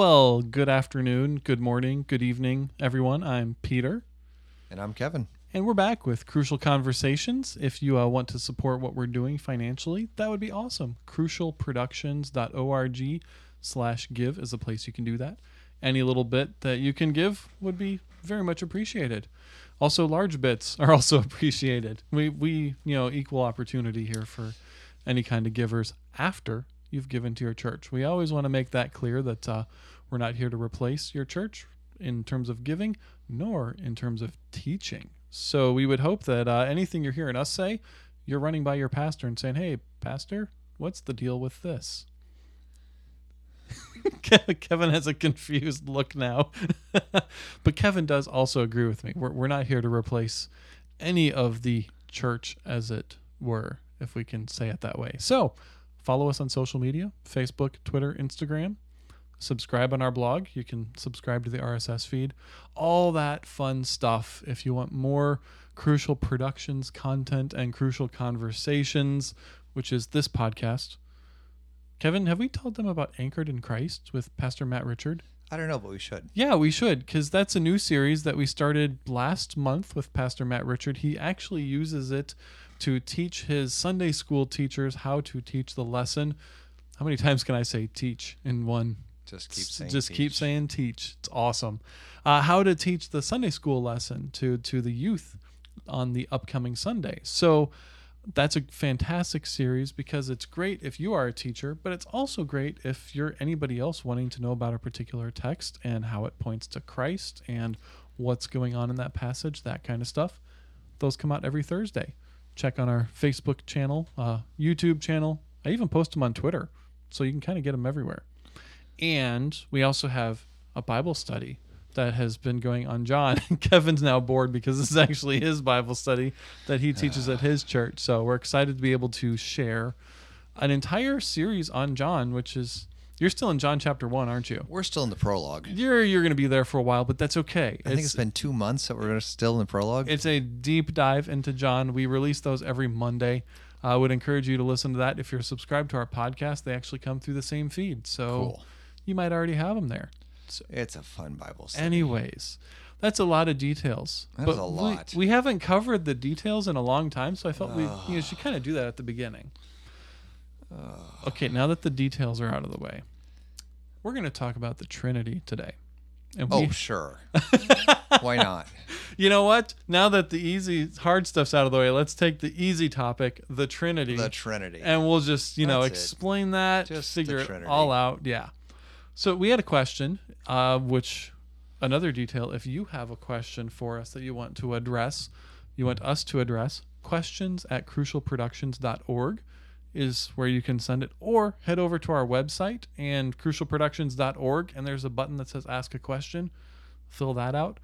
Well, good afternoon, good morning, good evening, everyone. I'm Peter, And I'm Kevin. and we're back with Crucial Conversations. If you uh, want to support what we're doing financially, that would be awesome. Crucialproductions.org slash give is a place you can do that. Any little bit that you can give would be very much appreciated. Also, large bits are also appreciated. We, we you know, equal opportunity here for any kind of givers after you've given to your church. We always want to make that clear that uh, we're not here to replace your church in terms of giving, nor in terms of teaching. So we would hope that uh, anything you're hearing us say, you're running by your pastor and saying, "Hey, pastor, what's the deal with this?" Kevin has a confused look now, but Kevin does also agree with me. We're we're not here to replace any of the church, as it were, if we can say it that way. So follow us on social media Facebook, Twitter, Instagram. Subscribe on our blog. You can subscribe to the RSS feed. All that fun stuff. If you want more Crucial Productions content and Crucial Conversations, which is this podcast. Kevin, have we told them about Anchored in Christ with Pastor Matt Richard? I don't know, but we should. Yeah, we should, because that's a new series that we started last month with Pastor Matt Richard. He actually uses it to teach his Sunday school teachers how to teach the lesson. How many times can I say teach in one? Just keep saying. Just keep teach. saying teach. It's awesome. Uh, how to teach the Sunday school lesson to to the youth on the upcoming Sunday. So that's a fantastic series because it's great if you are a teacher, but it's also great if you're anybody else wanting to know about a particular text and how it points to Christ and what's going on in that passage, that kind of stuff. Those come out every Thursday. Check on our Facebook channel, uh, YouTube channel. I even post them on Twitter, so you can kind of get them everywhere. And we also have a Bible study that has been going on. John Kevin's now bored because this is actually his Bible study that he teaches at his church. So we're excited to be able to share an entire series on John, which is you're still in John chapter one, aren't you? We're still in the prologue. You're you're going to be there for a while, but that's okay. I think it's been two months that we're still in the prologue. It's a deep dive into John. We release those every Monday. I would encourage you to listen to that. If you're subscribed to our podcast, they actually come through the same feed. So Cool. you might already have them there. It's a fun Bible study. Anyways, that's a lot of details. That but a we- lot. We, haven't covered the details in a long time, so I felt we you know, should kind of do that at the beginning. Okay, now that the details are out of the way, we're going to talk about the Trinity today. And we, oh, sure. Why not? you know what? Now that the easy, hard stuff's out of the way, let's take the easy topic, the Trinity, The Trinity. and we'll just you know That's it. explain that, Just figure it all out. Yeah. So we had a question, uh, which another detail. If you have a question for us that you want to address, you want us to address, questions at crucialproductions.org is where you can send it, or head over to our website and crucialproductions.org, and there's a button that says "Ask a Question." Fill that out.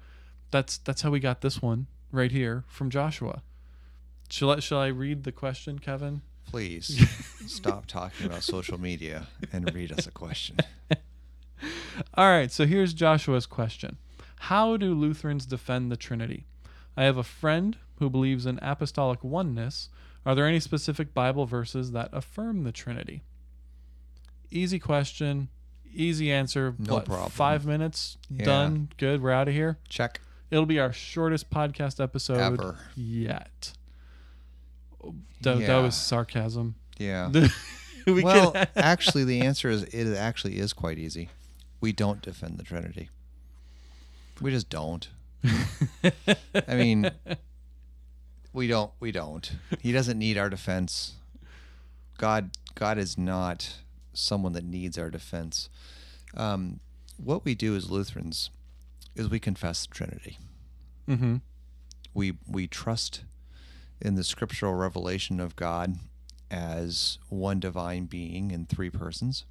That's that's how we got this one right here from Joshua. Shall I, shall I read the question, Kevin? Please stop talking about social media and read us a question. All right, so here's Joshua's question How do Lutherans defend the Trinity? I have a friend who believes in apostolic oneness. Are there any specific Bible verses that affirm the Trinity? Easy question, easy answer. No what, problem. Five minutes, Yeah. done, good, we're out of here. Check. It'll be our shortest podcast episode Ever. yet. That, that was sarcasm. Yeah. we well, actually, the answer is it actually is quite easy. We don't defend the Trinity. We just don't. I mean, we don't. We don't. He doesn't need our defense. God, God is not someone that needs our defense. Um, what we do as Lutherans is we confess the Trinity. hmm We we trust in the scriptural revelation of God as one divine being in three persons.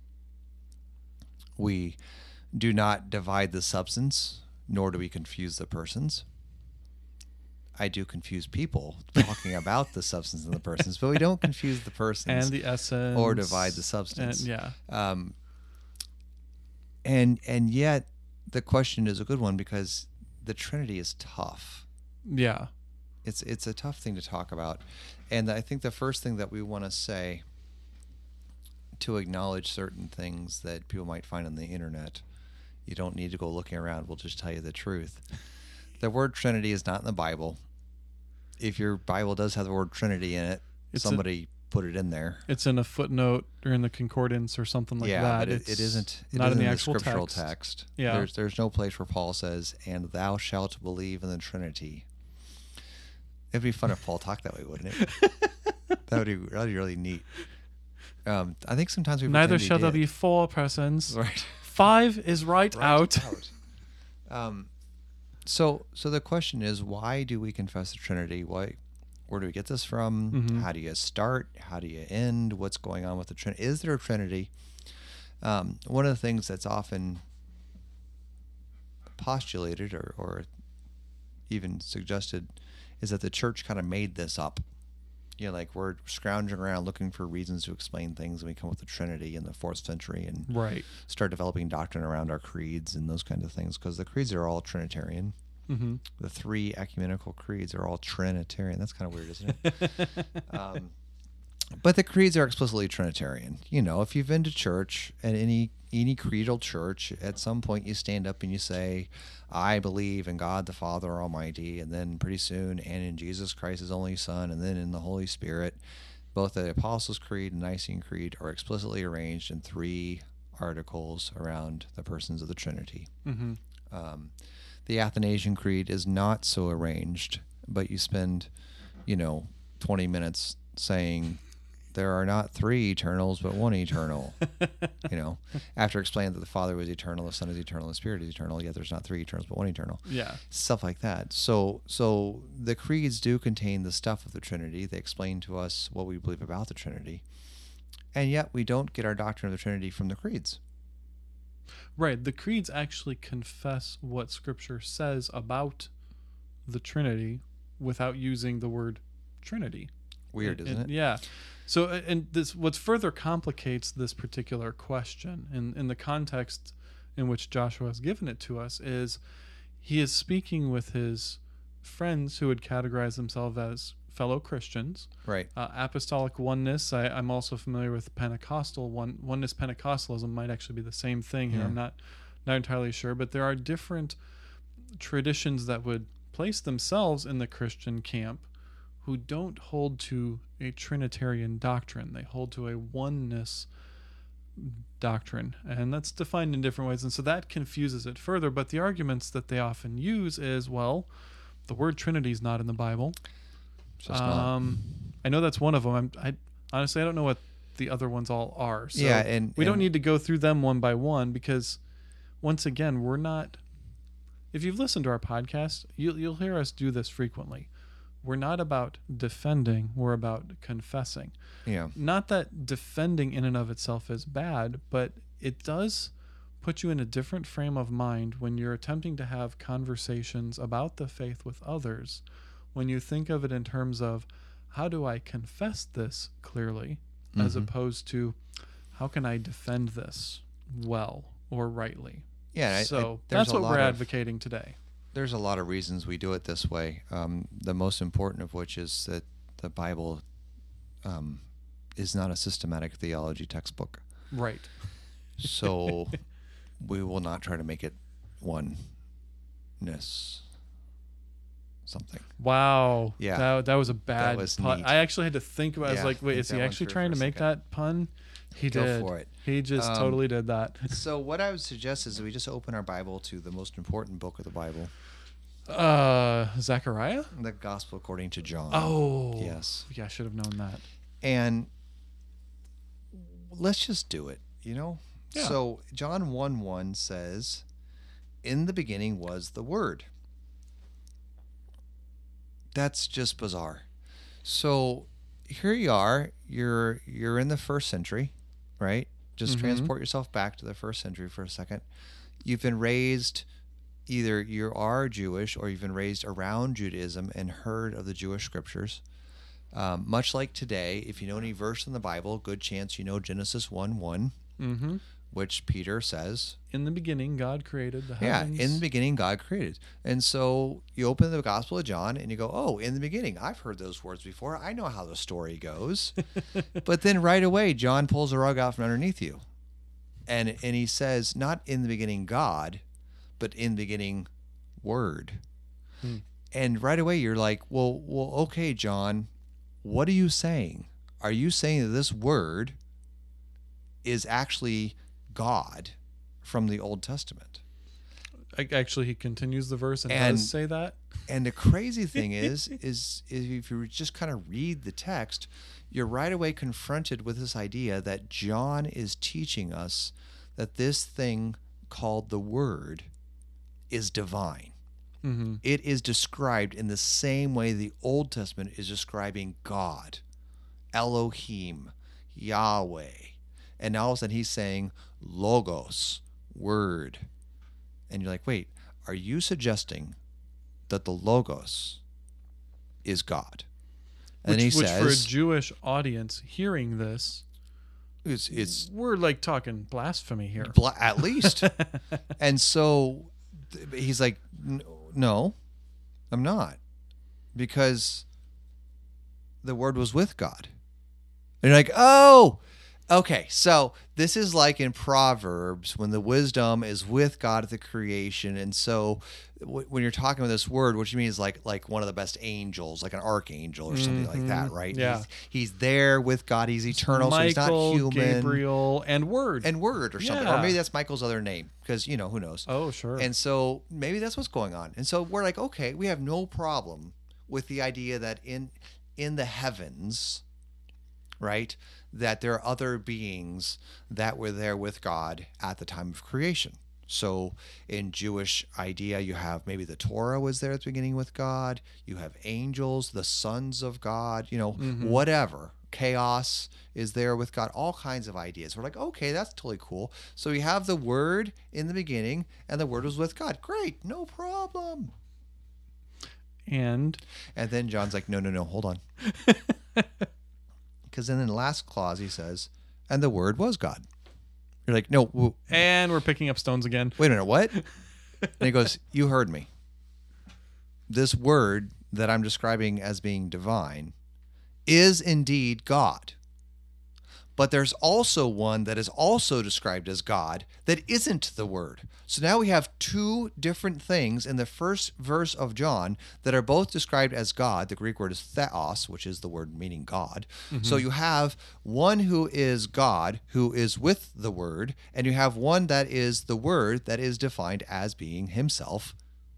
We do not divide the substance, nor do we confuse the persons. I do confuse people talking about the substance and the persons, but we don't confuse the persons and the essence or divide the substance. And, yeah. Um, and and yet the question is a good one because the Trinity is tough. Yeah. It's it's a tough thing to talk about, and I think the first thing that we want to say to acknowledge certain things that people might find on the internet You don't need to go looking around. We'll just tell you the truth. The word Trinity is not in the Bible. If your Bible does have the word Trinity in it, It's a- somebody put it in there. It's in a footnote or in the concordance or something like yeah, that. but it, it isn't. It not in isn't the actual scriptural text. text. Yeah. There's there's no place where Paul says, "And thou shalt believe in the Trinity." It'd be fun if Paul talked that way, wouldn't it? that would be that'd be really neat. Um, I think sometimes we Neither shall there be four persons. right. Five is right, Right out. Um, so so the question is, why do we confess the Trinity? Why? Where do we get this from? Mhm. How do you start? How do you end? What's going on with the Trinity? Is there a Trinity? Um, one of the things that's often postulated or, or even suggested is that the church kind of made this up. You know, like we're scrounging around looking for reasons to explain things, and we come up with the Trinity in the fourth century, and Right. start developing doctrine around our creeds and those kinds of things because the creeds are all Trinitarian. Mm-hmm. The three ecumenical creeds are all Trinitarian. That's kind of weird, isn't it? um, but the creeds are explicitly Trinitarian. You know, if you've been to church at any any creedal church, at some point you stand up and you say, "I believe in God the Father Almighty," and then pretty soon, and in Jesus Christ, His only Son, and then in the Holy Spirit. Both the Apostles' Creed and Nicene Creed are explicitly arranged in three articles around the persons of the Trinity. Mm-hmm. Um, the Athanasian Creed is not so arranged, but you spend, you know, 20 minutes saying there are not three eternals, but one eternal. you know, after explaining that the Father was eternal, the Son is eternal, the Spirit is eternal, yet there's not three eternals, but one eternal. Yeah. Stuff like that. So, so the creeds do contain the stuff of the Trinity. They explain to us what we believe about the Trinity, and yet we don't get our doctrine of the Trinity from the creeds. Right. The creeds actually confess what Scripture says about the Trinity without using the word Trinity. Weird, isn't and- it? Yeah. So, and this what further complicates this particular question, in in the context in which Joshua has given it to us, is he is speaking with his friends who would categorize themselves as fellow Christians. Right. Uh, apostolic oneness. I, I'm also familiar with Pentecostal one. Oneness Pentecostalism might actually be the same thing here. Yeah. I'm not not entirely sure, but there are different traditions that would place themselves in the Christian camp who don't hold to a Trinitarian doctrine. They hold to a oneness doctrine, and that's defined in different ways. And so that confuses it further. But the arguments that they often use is, well, the word Trinity is not in the Bible. It's just not. Um, I know that's one of them. I'm, I honestly I don't know what the other ones all are. So Yeah, and- we don't need to go through them one by one because once again we're not. If you've listened to our podcast, you'll you'll hear us do this frequently. We're not about defending. We're about confessing. Yeah. Not that defending in and of itself is bad, but it does put you in a different frame of mind when you're attempting to have conversations about the faith with others. When you think of it in terms of how do I confess this clearly, as Mhm. opposed to how can I defend this well or rightly. Yeah. I- I- so that's what we're of- advocating today. There's a lot of reasons we do it this way. Um, the most important of which is that the Bible um, is not a systematic theology textbook. Right. So we will not try to make it oneness something. Wow. Yeah. That, that was a bad was pun. neat. I actually had to think about. I was like, wait, is he actually trying to make second. that pun? He Go did. for it. He just Um, totally did that. So what I would suggest is we just open our Bible to the most important book of the Bible, Uh, Zechariah. the Gospel according to John. Oh, yes. Yeah, I should have known that. and let's just do it you know Yeah. so john 1 1 says in the beginning was the word that's just bizarre so here you are you're you're in the first century right just Mhm. transport yourself back to the first century for a second you've been raised either you are jewish or you've been raised around judaism and heard of the jewish scriptures um, much like today, if you know any verse in the Bible, good chance you know Genesis 1 1, Mm-hmm. which Peter says, In the beginning, God created the Yeah, in the beginning, God created. And so you open the Gospel of John and you go, Oh, in the beginning, I've heard those words before. I know how the story goes. but then right away, John pulls the rug out from underneath you. and and he says not in the beginning God, but in the beginning Word. Hmm. And right away you're like, well, well, okay, John, what are you saying? Are you saying that this word is actually God from the Old Testament? Actually, he continues the verse and, And- does say that. And the crazy thing is, is, is if you just kind of read the text, you're right away confronted with this idea that John is teaching us that this thing called the Word is divine. hmm It is described in the same way the Old Testament is describing God, Elohim, Yahweh. And now all of a sudden he's saying Logos, Word. And you're like, wait, are you suggesting that the Logos is God? And Which, he which for a Jewish audience hearing this, it's, it's we're like talking blasphemy here. bla- at least. and so he's like, no, I'm not. Because the word was with God. And you're like, oh, okay. So this is like in Proverbs when the wisdom is with God at the creation. And so w- when you're talking about this word, what you mean is like like one of the best angels, like an archangel or something like that, right? Mm-hmm. Yeah. He's, he's there with God. He's eternal, so he's not human Gabriel, and Word. and word or something, Yeah. or maybe that's Michael's other name because you know who knows. oh, sure. And so maybe that's what's going on. And so we're like, okay, we have no problem with the idea that in in the heavens, right, that there are other beings that were there with God at the time of creation. So in Jewish idea, you have maybe the Torah was there at the beginning with God. You have angels, the sons of God, you know, mm-hmm. whatever. Chaos is there with God, all kinds of ideas. We're like, okay, that's totally cool. So we have the word in the beginning, and the word was with God. Great, no problem. and And then John's like, no, no, no, hold on. Because then in the last clause, he says, and the word was God. You're like, no, w- and we're picking up stones again. wait a minute, what? and he goes, you heard me. This word that I'm describing as being divine is indeed God. But there's also one that is also described as God that isn't the Word. So now we have two different things in the first verse of John that are both described as God. The Greek word is theos, which is the word meaning God. So mm-hmm. you have one who is God, who is with the Word, and you have one that is the Word that is defined as being Himself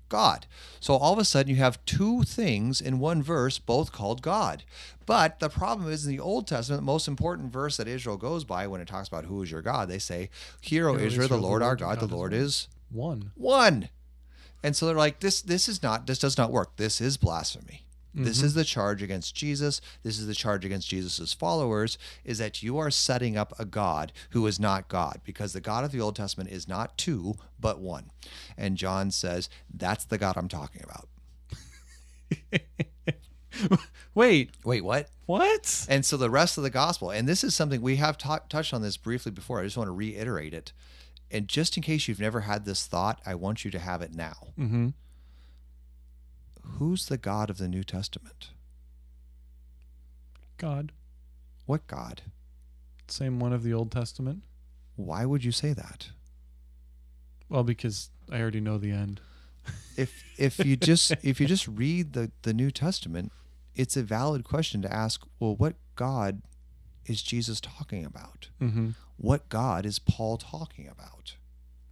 God. So all of a sudden you have two things in one verse, both called God. But the problem is in the Old Testament, the most important verse that Israel goes by when it talks about who is your God, they say, Hear, O O Israel, the Israel, Lord our God, the Lord is One. one. And so they're like, this this is not this does not work. This is blasphemy. This is the charge against Jesus. This is the charge against Jesus' followers is that you are setting up a God who is not God because the God of the Old Testament is not two, but one. And John says, that's the God I'm talking about. Wait, Wait, what? what? And so the rest of the gospel, and this is something we have ta- touched on this briefly before. I just want to reiterate it. And just in case you've never had this thought, I want you to have it now. Mm-hmm. Who's the God of the New Testament? God. What God? Same one of the Old Testament. Why would you say that? Well, because I already know the end. If if you just if you just read the, the New Testament, it's a valid question to ask, well, what God is Jesus talking about? Mm-hmm. What God is Paul talking about?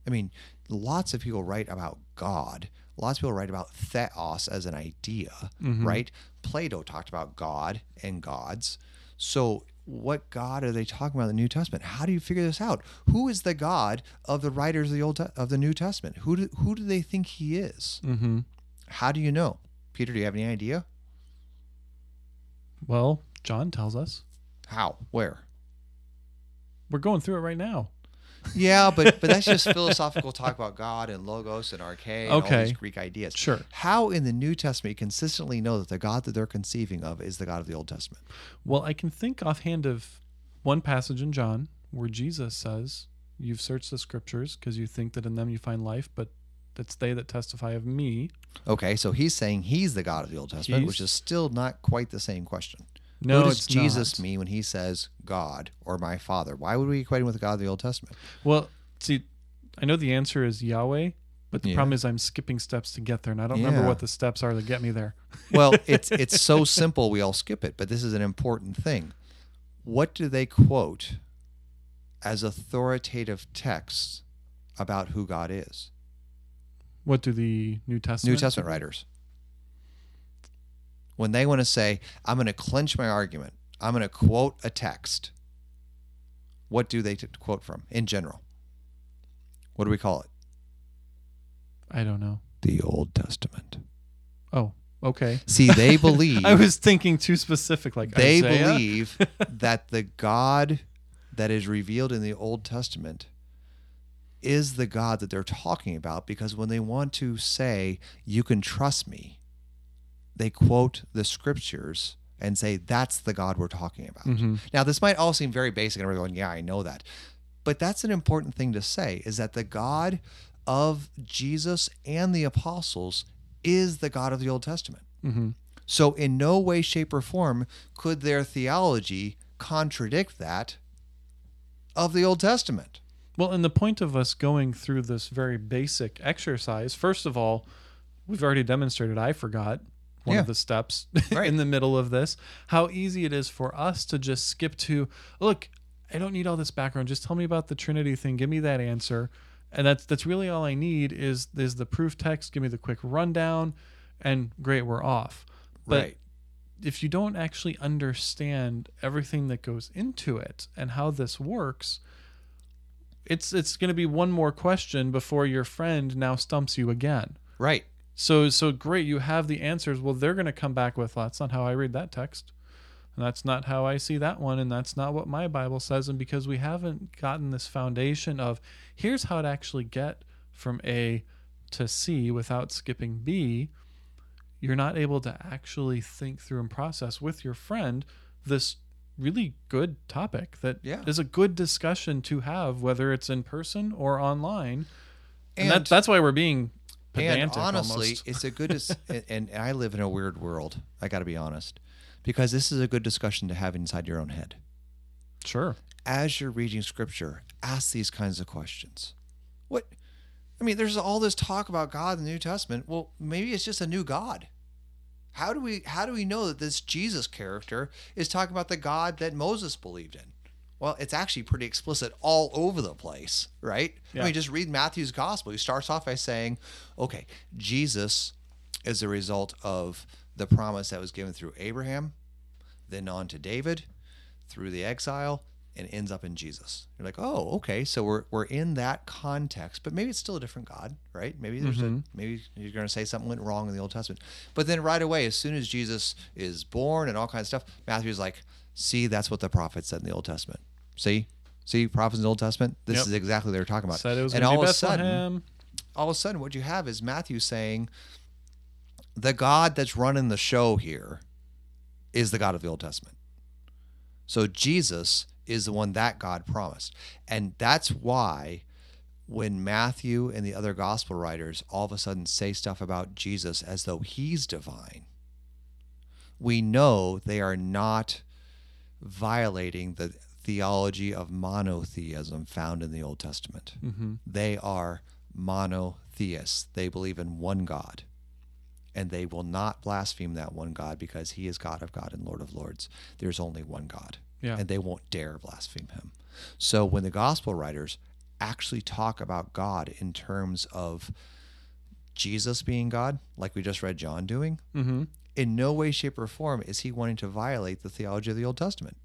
I mean, lots of people write about God. Lots of people write about theos as an idea, Mhm. right? Plato talked about God and gods. So, what God are they talking about in the New Testament? How do you figure this out? Who is the God of the writers of the Old of the New Testament? Who do, who do they think he is? Mm-hmm. How do you know? Peter, do you have any idea? Well, John tells us. How? Where? We're going through it right now. Yeah, but but that's just philosophical talk about God and logos and arche and all these Greek ideas. Sure. How in the New Testament you consistently know that the God that they're conceiving of is the God of the Old Testament? Well, I can think offhand of one passage in John where Jesus says, You've searched the scriptures because you think that in them you find life, but it's they that testify of me. Okay, so he's saying he's the God of the Old Testament, He's- which is still not quite the same question. No, Who does Jesus not. mean when he says God or my Father? Why would we equate him with God of the Old Testament? Well, see, I know the answer is Yahweh, but the Yeah. problem is I'm skipping steps to get there, and I don't remember what the steps are to get me there. Well, it's it's so simple we all skip it, but this is an important thing. What do they quote as authoritative texts about who God is? What do the New Testament? New Testament writers. When they want to say, I'm going to clinch my argument, I'm going to quote a text, what do they t- quote from in general? What do we call it? I don't know. The Old Testament. Oh, okay. See, they believe I was thinking too specific, like they Isaiah. believe that the God that is revealed in the Old Testament is the God that they're talking about because when they want to say, you can trust me, they quote the scriptures and say, that's the God we're talking about. Mhm. Now, this might all seem very basic, and we're going, yeah, I know that. But that's an important thing to say is that the God of Jesus and the apostles is the God of the Old Testament. Mhm. So, in no way, shape, or form could their theology contradict that of the Old Testament. Well, and the point of us going through this very basic exercise, first of all, we've already demonstrated I forgot one Yeah. of the steps Right. in the middle of this, how easy it is for us to just skip to, look, I don't need all this background. Just tell me about the Trinity thing. Give me that answer. And that's that's really all I need is is the proof text. Give me the quick rundown, and great, we're off. But right. if you don't actually understand everything that goes into it and how this works, it's it's going to be one more question before your friend now stumps you again. Right. So so great, you have the answers. Well, they're going to come back with, well, that's not how I read that text. And that's not how I see that one and that's not what my Bible says and because we haven't gotten this foundation of here's how to actually get from A to C without skipping B, you're not able to actually think through and process with your friend this really good topic that is Yeah. a good discussion to have whether it's in person or online. And, And- that, that's why we're being And honestly, it's a good, and I live in a weird world. I got to be honest, because this is a good discussion to have inside your own head. Sure. As you're reading scripture, ask these kinds of questions. What? I mean, there's all this talk about God in the New Testament. Well, maybe it's just a new God. How do we how do we know that this Jesus character is talking about the God that Moses believed in? Well, it's actually pretty explicit all over the place, right? Yeah. I mean, just read Matthew's gospel. He starts off by saying, okay, Jesus is a result of the promise that was given through Abraham, then on to David, through the exile, and ends up in Jesus. You're like, oh, okay, so we're we're in that context, but maybe it's still a different God, right? Maybe there's a mm-hmm. maybe you're going to say something went wrong in the Old Testament, but then right away, as soon as Jesus is born and all kinds of stuff, Matthew's like, see, that's what the prophets said in the Old Testament. See, see, prophets in the Old Testament. This Yep. is exactly what they're talking about. Said it was and all of a sudden, all of a sudden what you have is Matthew saying the God that's running the show here is the God of the Old Testament. So Jesus is the one that God promised. And that's why when Matthew and the other gospel writers all of a sudden say stuff about Jesus as though he's divine, we know they are not violating the theology of monotheism found in the Old Testament. Mm-hmm. They are monotheists. They believe in one God. And they will not blaspheme that one God because he is God of God and Lord of Lords. There's only one God. Yeah. And they won't dare blaspheme him. So when the gospel writers actually talk about God in terms of Jesus being God, like we just read John doing, Mm-hmm. In no way, shape, or form is he wanting to violate the theology of the Old Testament.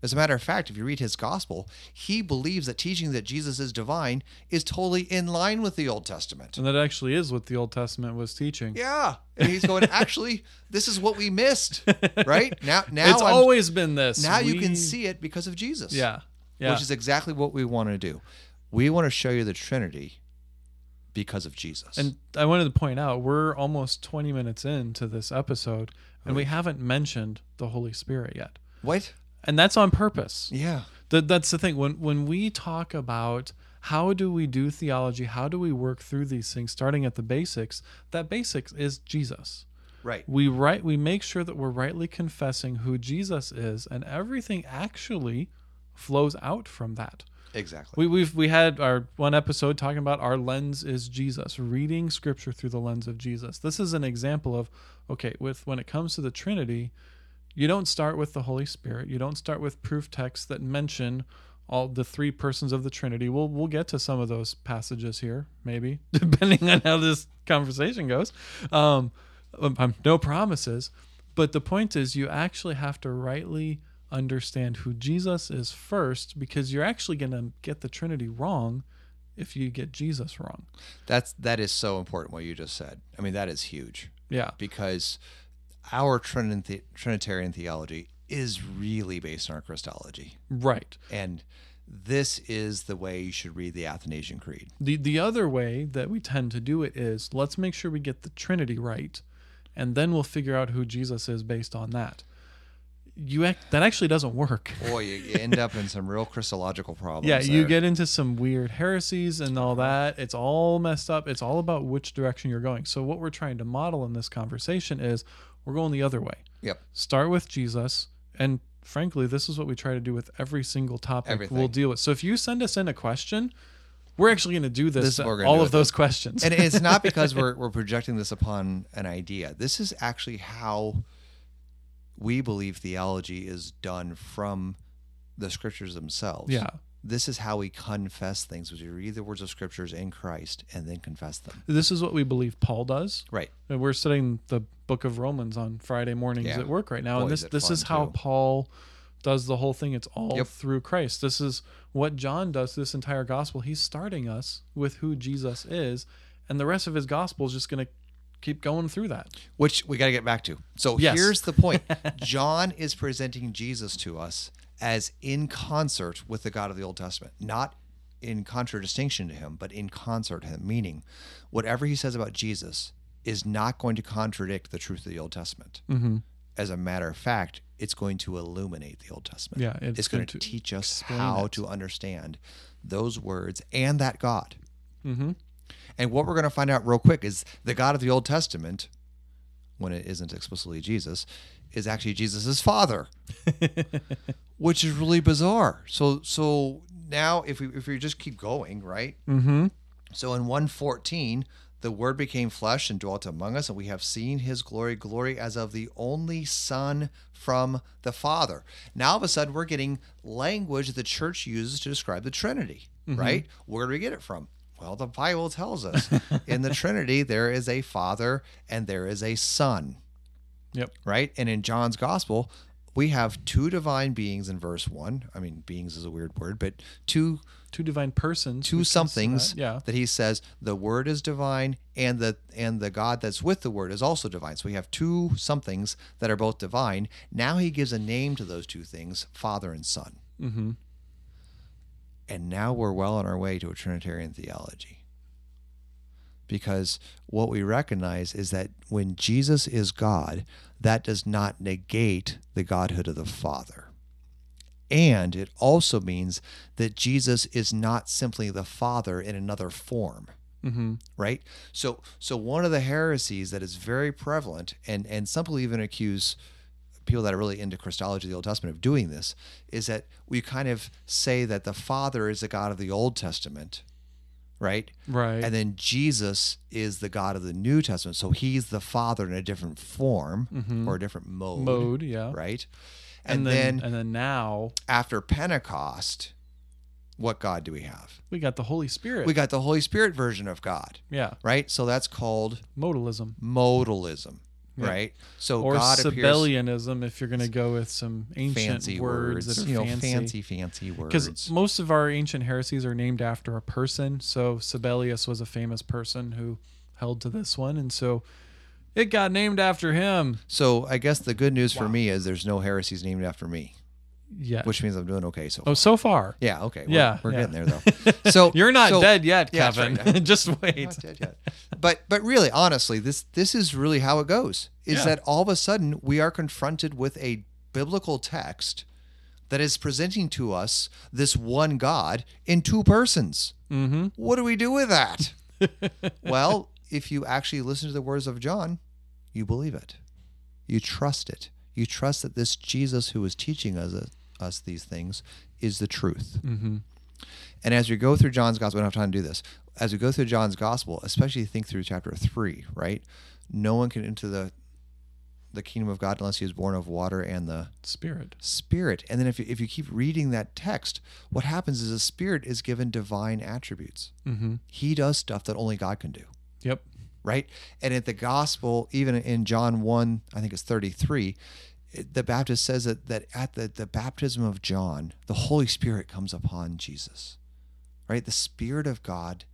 As a matter of fact, if you read his gospel, he believes that teaching that Jesus is divine is totally in line with the Old Testament. And that actually is what the Old Testament was teaching. Yeah. And he's going, actually, this is what we missed. Right? Now now it's I'm- always been this. now you can see it because of Jesus. Yeah. Yeah. Which is exactly what we want to do. We want to show you the Trinity because of Jesus. and I wanted to point out we're almost 20 minutes into this episode and we haven't mentioned the Holy Spirit yet. what? And that's on purpose. Yeah. That that's the thing. When when we talk about how do we do theology, how do we work through these things, starting at the basics, that basics is Jesus. Right. We right we make sure that we're rightly confessing who Jesus is, and everything actually flows out from that. Exactly. We, we've we had our one episode talking about our lens is Jesus, reading Scripture through the lens of Jesus. This is an example of okay, with when it comes to the Trinity, you don't start with the Holy Spirit. You don't start with proof texts that mention all the three persons of the Trinity. We'll we'll get to some of those passages here, maybe depending on how this conversation goes. Um, um, no promises, but the point is, you actually have to rightly understand who Jesus is first, because you're actually going to get the Trinity wrong if you get Jesus wrong. That's that is so important what you just said. I mean, that is huge Yeah, because our Trinity, Trinitarian theology is really based on our Christology, right. and this is the way you should read the Athanasian Creed. The the other way that we tend to do it is let's make sure we get the Trinity right, and then we'll figure out who Jesus is based on that. You act, that actually doesn't work. Boy, you end up in some real Christological problems. Yeah, you there. get into some weird heresies and all that. It's all messed up. It's all about which direction you're going. So what we're trying to model in this conversation is we're going the other way. Yep. Start with Jesus and frankly, this is what we try to do with every single topic Everything. we'll deal with. So if you send us in a question, we're actually going to do this, This is to what we're gonna all of those questions. and it's not because we're we're projecting this upon an idea. This is actually how we believe theology is done from the scriptures themselves. yeah. This is how we confess things, which we read the words of scriptures in Christ and then confess them. This is what we believe Paul does. Right. And we're studying the book of Romans on Friday mornings Yeah. at work right now. Boy, and this it this is how too. Paul does the whole thing. It's all Yep. through Christ. This is what John does this entire gospel. He's starting us with who Jesus is, and the rest of his gospel is just going to keep going through that. Which we got to get back to. So Yes. here's the point John is presenting Jesus to us as in concert with the God of the Old Testament, not in contradistinction to him, but in concert to him, meaning whatever he says about Jesus is not going to contradict the truth of the Old Testament. Mm-hmm. As a matter of fact, it's going to illuminate the Old Testament. Yeah, it's it's, going going to to teach us how it. to understand those words and that God. Mm-hmm. And what we're going to find out real quick is the God of the Old Testament, when it isn't explicitly Jesus, is actually Jesus' father, which is really bizarre. So, so now if we if we just keep going, right? Mm-hmm. So in 114, the word became flesh and dwelt among us, and we have seen his glory, glory as of the only Son from the Father. Now all of a sudden we're getting language that the church uses to describe the Trinity, right? Where do we get it from? Well, the Bible tells us in the Trinity there is a Father and there is a Son, Yep. right? And in John's Gospel, we have two divine beings in verse one. I mean, beings is a weird word, but two Two divine persons. two we can see somethings that. Yeah. that he says the word is divine and the and the god that's with the word is also divine so we have two somethings that are both divine now he gives a name to those two things father and son Mm-hmm. And now we're well on our way to a trinitarian theology because what we recognize is that when jesus is god that does not negate the godhood of the father and it also means that Jesus is not simply the Father in another form, Mm-hmm. right? So, so one of the heresies that is very prevalent, and and some people even accuse people that are really into Christology of the Old Testament of doing this, is that we kind of say that the Father is the God of the Old Testament, right? Right. And then Jesus is the God of the New Testament, so he's the Father in a different form mm-hmm. or a different mode, Mode. Yeah. right? And, And, then, then and then now after Pentecost, what God do we have? we got the Holy Spirit. We got the Holy Spirit version of God, yeah. right? So that's called Modalism. modalism, Yeah. right? So or God appears Sabellianism, if you're going to go with some ancient fancy words, words, that are you know, fancy. fancy, fancy Because most of our ancient heresies are named after a person. So Sabellius was a famous person who held to this one, and so it got named after him. So I guess the good news for me is there's no heresies named after me, Yeah. which means I'm doing okay so oh, far. so far. Yeah, okay. We're, Yeah, we're yeah. getting there though. So You're not so- dead yet, Yeah, Kevin. right. Just wait. not dead yet. But but really, honestly, this this is really how it goes. Is Yeah. that all of a sudden we are confronted with a biblical text that is presenting to us this one God in two persons. Mm-hmm. What do we do with that? well, if you actually listen to the words of John, you believe it. You trust it. You trust that this Jesus who is teaching us us these things is the truth. Mm-hmm. And as we go through John's gospel, we don't have time to do this. As we go through John's gospel, especially think through chapter three, right? No one can enter the the kingdom of God unless he is born of water and the Spirit. spirit. And then if you, if you keep reading that text, what happens is the spirit is given divine attributes. Mm-hmm. He does stuff that only God can do Yep. right? And at the gospel, even in John 1, I think it's 33, it- the Baptist says that, that at the, the baptism of John, the Holy Spirit comes upon Jesus, right? The Spirit of God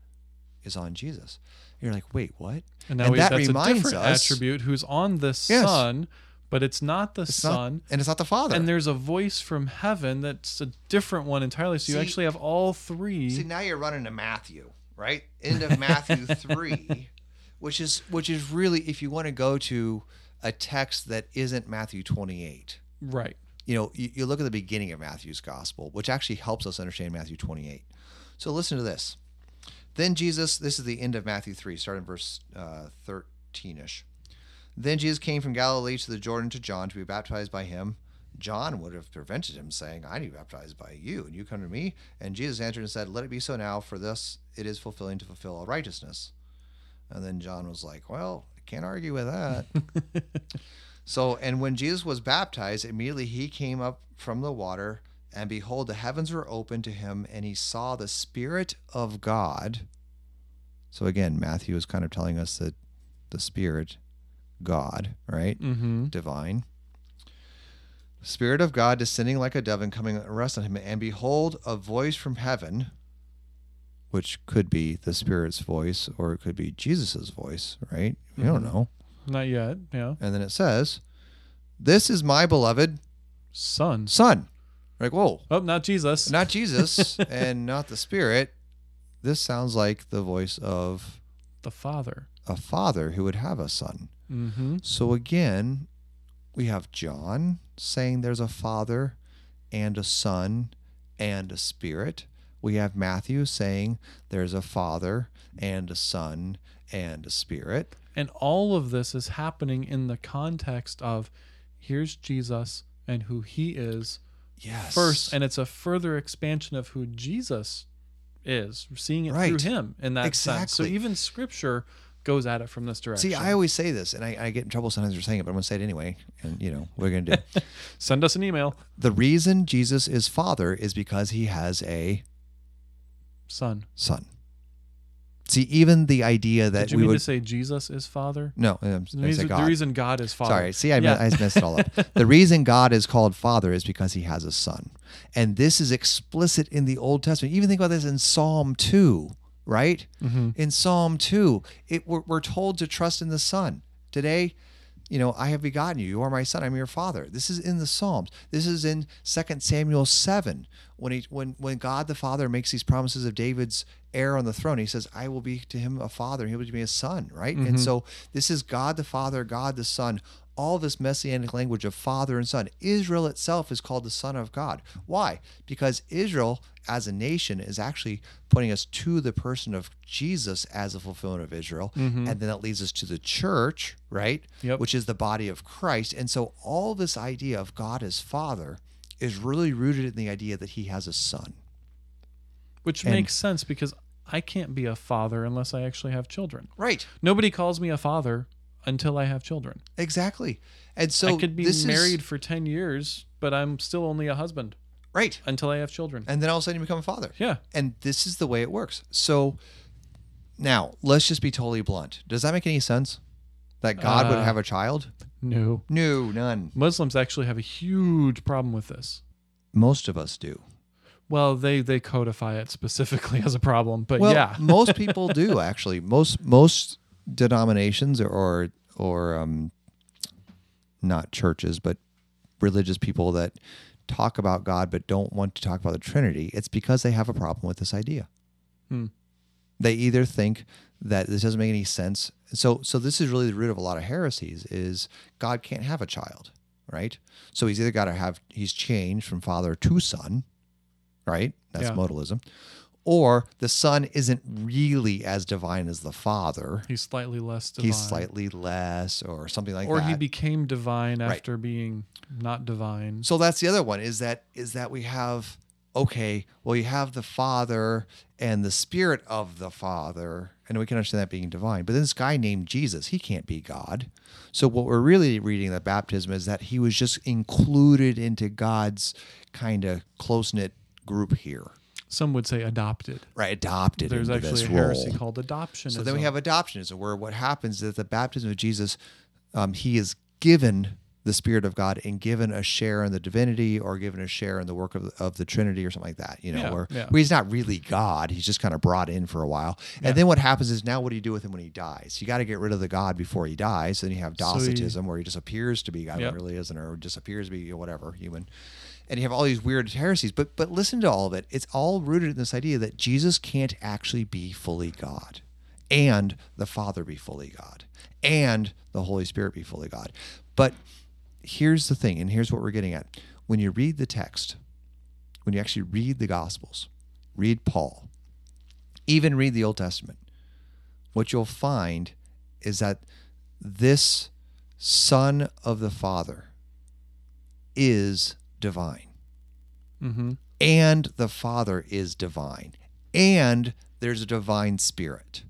is on Jesus. You're like, wait, what? And now And we, that that's a reminds different us- attribute who's on the Yes. Son, but it's not the It's not- Son. and it's not the Father. and there's a voice from heaven that's a different one entirely. So you actually have all three. See, now you're running to Matthew, right? End of Matthew 3, which is which is really if you want to go to a text that isn't Matthew 28. right. you know, you, you look at the beginning of Matthew's gospel, which actually helps us understand Matthew 28. So listen to this. Then Jesus, this is the end of Matthew 3, starting verse uh, 13 ish. Then Jesus came from Galilee to the Jordan to John to be baptized by him. John would have prevented him, saying, I need to be baptized by you, and you come to me. And Jesus answered and said, Let it be so now, for this it is fulfilling to fulfill all righteousness. And then John was like, Well, can't argue with that. So, and when Jesus was baptized, immediately he came up from the water, and behold, the heavens were opened to him, and he saw the Spirit of God. So, again, Matthew is kind of telling us that the Spirit, God, right? Mm-hmm. Divine. Spirit of God descending like a dove and coming and rest on him. And behold, a voice from heaven, which could be the Spirit's voice or it could be Jesus' voice, right? We don't Mhm. know. Not yet. Yeah. And then it says, This is my beloved Son. Son. Like, whoa, Oh, not Jesus. not Jesus and not the Spirit. This sounds like the voice of the Father. a father who would have a son. Mm-hmm. So again, we have John saying there's a father and a son and a spirit. We have Matthew saying there's a father and a son and a spirit. And all of this is happening in the context of here's Jesus and who he is Yes. first, and it's a further expansion of who Jesus is, seeing it Right. through him in that sense. So even scripture goes at it from this direction. See, I always say this, and I, I get in trouble sometimes for saying it, but I'm going to say it anyway. And, you know, are going to do? Send us an email, the reason Jesus is Father is because he has a son. son. See, even the idea that Did you we mean would. to say Jesus is Father? no, I'm, The I reason, say the God. reason God is Father. Sorry. See, I, Yeah. I messed it all up. the reason God is called Father is because he has a son. And this is explicit in the Old Testament. Even think about this in Psalm 2, right? Mhm. In Psalm 2, it, we're, we're told to trust in the Son. Today, you know, I have begotten you. You are my son. I'm your father. This is in the Psalms. This is in 2 Samuel 7 when he when when God the Father makes these promises of David's heir on the throne. He says, "I will be to him a father, and he will be a son." Right? And mm-hmm. so this is God the Father, God the Son, all this messianic language of father and son. Israel itself is called the son of God. Why? Because Israel as a nation is actually pointing us to the person of Jesus as a fulfillment of Israel. Mm-hmm. And then that leads us to the church, right? Yep. Which is the body of Christ. And so all this idea of God as Father is really rooted in the idea that he has a son. Which And- makes sense because I can't be a father unless I actually have children. Right. Nobody calls me a father until I have children. Exactly. And so I could be this is- married for 10 years, but I'm still only a husband right. until I have children. And then all of a sudden you become a father. Yeah. And this is the way it works. So now let's just be totally blunt. Does that make any sense? That God would Uh, have a child? No. No, none. Muslims actually have a huge problem with this. Most of us do. Well, they they codify it specifically as a problem, but Well, yeah. most people do actually. Most most denominations or or um, not churches, but religious people that talk about God but don't want to talk about the Trinity. It's because they have a problem with this idea. Hmm. They either think that this doesn't make any sense. So so this is really the root of a lot of heresies. Is God can't have a child, right? So he's either got to have he's changed from father to son, right? That's Yeah. modalism or the Son isn't really as divine as the Father. He's slightly less divine. He's slightly less, or something like or that. Or he became divine Right. after being not divine. So that's the other one is that is that we have okay, well you have the Father and the Spirit of the Father, and we can understand that being divine. But then this guy named Jesus, he can't be God. So what we're really reading in the baptism is that he was just included into God's kind of close knit group here, Some would say adopted. right? Adopted There's actually a heresy role. called adoption. So then we have adoptionism, where what happens is at the baptism of Jesus, um, he is given the Spirit of God and given a share in the divinity or given a share in the work of the, of the Trinity or something like that. You know, Yeah, where, yeah. where he's not really God; he's just kind of brought in for a while. And then what happens is now what do you do with him when he dies? You got to get rid of the God before he dies. Then you have So he- Docetism, where he just appears to be God, Yep. but really isn't, or disappears to be whatever human. And you have all these weird heresies, but but listen to all of it. It's all rooted in this idea that Jesus can't actually be fully God and the Father be fully God, and the Holy Spirit be fully God. But here's the thing, and here's what we're getting at. When you read the text, when you actually read the Gospels, read Paul, even read the Old Testament, what you'll find is that this Son of the Father is divine hmm and the Father is divine, and there's a divine spirit.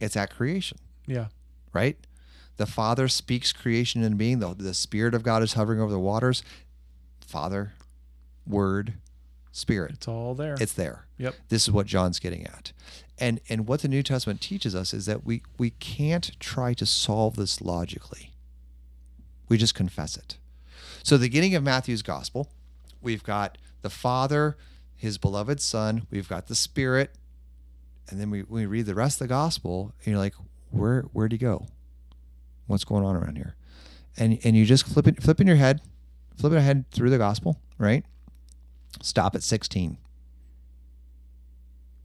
It's at creation, Yeah. right? The Father speaks creation into being. The, the Spirit of God is hovering over the waters. Father, Word, Spirit. It's all there. It's there. Yep. This is what John's getting at. And and what the New Testament teaches us is that we we can't try to solve this logically. We just confess it. So the beginning of Matthew's gospel, we've got the Father, his beloved Son, we've got the Spirit, and then we, we read the rest of the gospel, and you're like, where where'd he go? What's going on around here? And and you just flip it flipping your head, flip it ahead through the gospel, right? Stop at 16.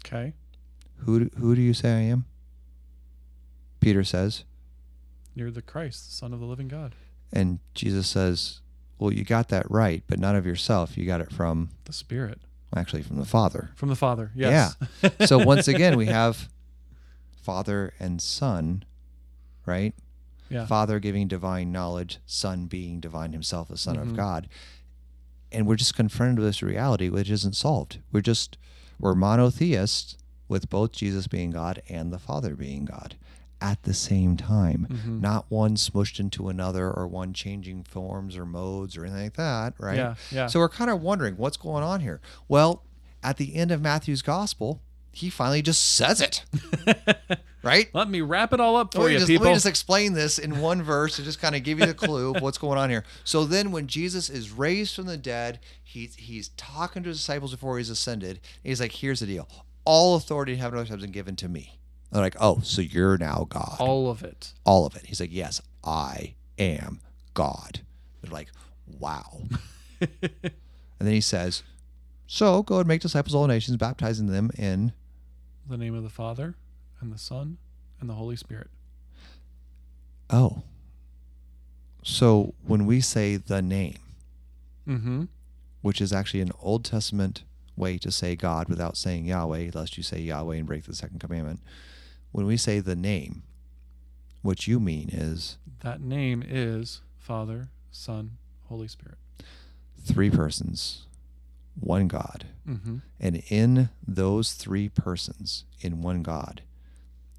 okay. Who do, who do you say I am? Peter says, You're the Christ, the Son of the living God. and Jesus says, "Well, you got that right, but not of yourself. You got it from The Spirit. actually from the Father." From the Father. Yes. so once again, we have Father and Son, right? Yeah. Father giving divine knowledge, Son being divine himself, the Son Mhm. of God. And we're just confronted with this reality which isn't solved. We're just we're monotheists with both Jesus being God and the Father being God at the same time. Mhm. Not one smushed into another or one changing forms or modes or anything like that, right? Yeah. Yeah. So we're kind of wondering what's going on here. Well, at the end of Matthew's gospel, he finally just says it. right? Let me wrap it all up for Let you, just, people. let me just explain this in one verse to just kind of give you the clue of what's going on here. So then, when Jesus is raised from the dead, he's he's talking to his disciples before he's ascended. He's like, "Here's the deal: all authority in heaven and earth has been given to me." They're like, "Oh, so you're now God?" all of it. all of it. He's like, Yes, I am God. They're like, Wow. and then he says, So go and make disciples of all nations, baptizing them in. The name of the Father and the Son and the Holy Spirit. Oh. So when we say the name, Mm-hmm. which is actually an Old Testament way to say God without saying Yahweh, lest you say Yahweh and break the second commandment, when we say the name, what you mean is That name is Father, Son, Holy Spirit. three persons, one God. Mm-hmm. And in those three persons, in one God,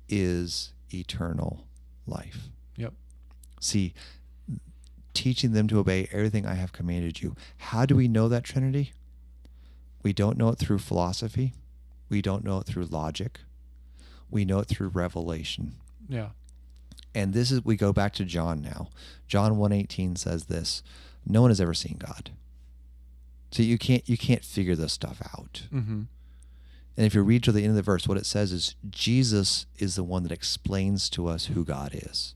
is eternal life. Yep. See, teaching them to obey everything I have commanded you. How do we know that Trinity? We don't know it through philosophy. We don't know it through logic. We know it through revelation. Yeah. And this is we go back to John now. John 1:18 says this, no one has ever seen God. So you can't you can't figure this stuff out. Mm-hmm. And if you read to the end of the verse, what it says is Jesus is the one that explains to us who God is.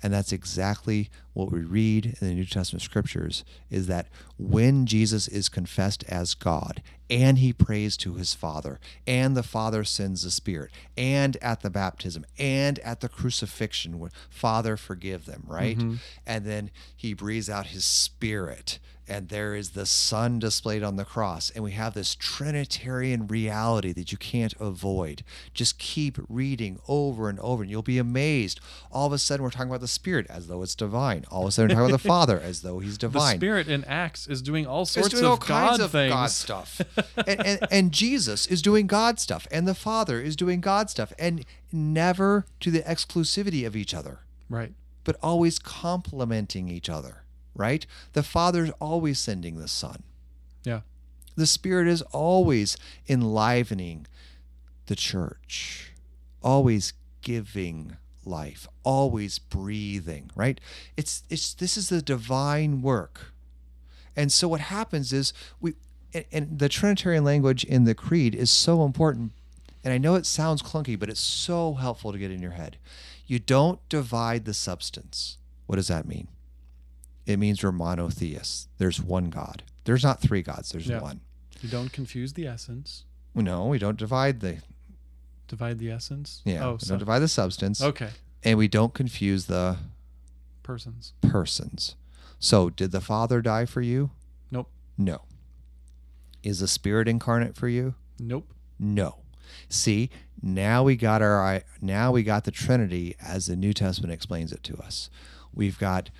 And that's exactly what we read in the New Testament scriptures is that when Jesus is confessed as God and he prays to his Father, and the Father sends the Spirit, and at the baptism, and at the crucifixion, when Father, forgive them, right? Mm-hmm. And then he breathes out his Spirit and there is the Son displayed on the cross, and we have this Trinitarian reality that you can't avoid. Just keep reading over and over, and you'll be amazed. All of a sudden, we're talking about the Spirit as though it's divine. All of a sudden, talking about the Father as though He's divine. The. Spirit in Acts is doing all sorts doing all of kinds God of things. God stuff, and, and and Jesus is doing God stuff, and the Father is doing God stuff, and never to the exclusivity of each other Right. but always complementing each other, right? The Father's always sending the Son. Yeah. The Spirit is always enlivening the church, always giving life, always breathing, right? It's it's this is the divine work. And so what happens is we and, and the Trinitarian language in the creed is so important. And I know it sounds clunky, but it's so helpful to get in your head. You don't divide the substance. What does that mean? It means we're monotheists. There's one God. There's not three gods, there's Yeah. one. You don't confuse the essence. No, we don't divide the Divide the essence. yeah, Oh, we so, don't divide the substance. okay. And we don't confuse the Persons. persons. So, did the Father die for you? Nope. No. Is the Spirit incarnate for you? Nope. No. See, now we got our now we got the Trinity as the New Testament explains it to us. We've got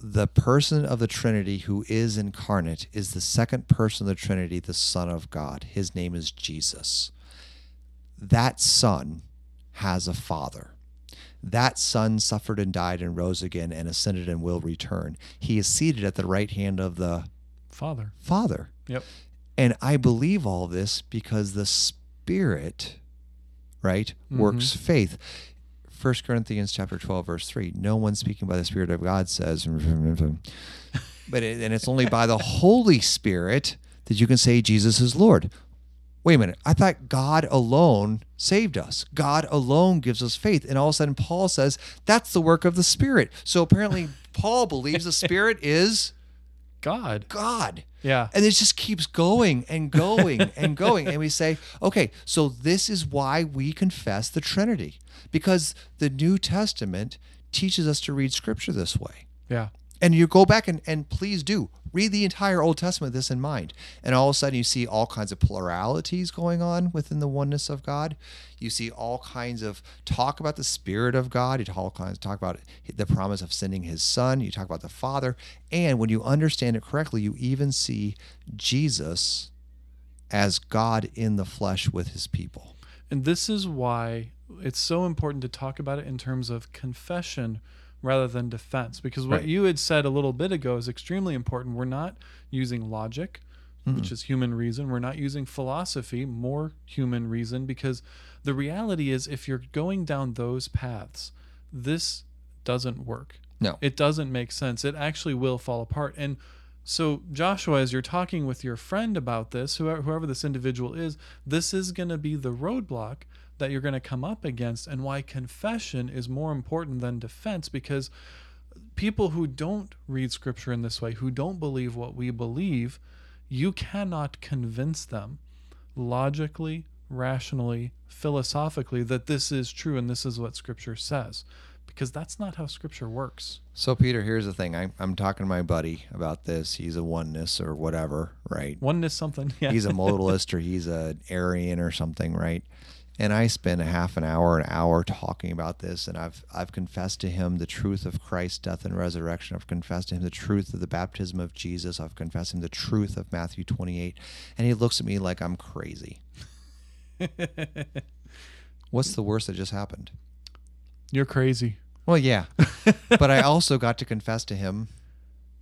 the person of the Trinity who is incarnate is the second person of the Trinity, the Son of God. His name is Jesus. That Son has a Father. That Son suffered and died and rose again and ascended and will return. He is seated at the right hand of the Father. Father. Yep. And I believe all this because the Spirit, right, mm-hmm. works faith. 1 Corinthians chapter 12, verse 3. No one speaking by the Spirit of God says, but it, and it's only by the Holy Spirit that you can say Jesus is Lord. Wait a minute. I thought God alone saved us. God alone gives us faith. And all of a sudden, Paul says that's the work of the Spirit. So apparently, Paul believes the Spirit is God. God. Yeah. And it just keeps going and going and going. And we say, okay, so this is why we confess the Trinity, because the New Testament teaches us to read Scripture this way. Yeah. And you go back and, and please do read the entire Old Testament with this in mind. And all of a sudden, you see all kinds of pluralities going on within the oneness of God. You see all kinds of talk about the Spirit of God. You talk, all kinds, talk about the promise of sending His Son. You talk about the Father. And when you understand it correctly, you even see Jesus as God in the flesh with His people. And this is why it's so important to talk about it in terms of confession rather than defense. Because what Right. you had said a little bit ago is extremely important. We're not using logic, which mm-hmm. is human reason. We're not using philosophy, more human reason. Because the reality is, if you're going down those paths, this doesn't work. No. It doesn't make sense. It actually will fall apart. And so, Joshua, as you're talking with your friend about this, whoever, whoever this individual is, this is going to be the roadblock that you're going to come up against, and why confession is more important than defense because people who don't read scripture in this way, who don't believe what we believe, you cannot convince them logically, rationally, philosophically that this is true and this is what scripture says because that's not how scripture works. So, Peter, here's the thing. I, I'm talking to my buddy about this. He's a oneness or whatever, right? Oneness something. Yeah. he's a modalist or he's a Arian or something, right? And I spend a half an hour, an hour talking about this, and I've I've confessed to him the truth of Christ's death and resurrection. I've confessed to him the truth of the baptism of Jesus. I've confessed him the truth of Matthew 28, and he looks at me like I'm crazy. What's the worst that just happened? You're crazy. Well, yeah, but I also got to confess to him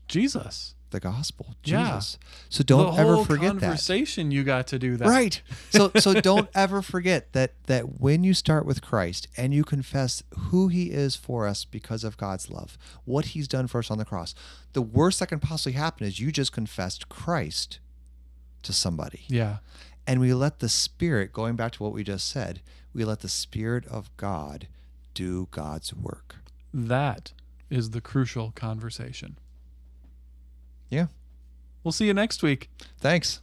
Jesus. The gospel, Yeah. Jesus. So don't ever forget that. conversation you got to do that. Right. So so don't ever forget that that when you start with Christ and you confess who he is for us because of God's love, what he's done for us on the cross, the worst that can possibly happen is you just confessed Christ to somebody. Yeah. And we let the spirit going back to what we just said, we let the spirit of God do God's work. That is the crucial conversation. Yeah. We'll see you next week. Thanks.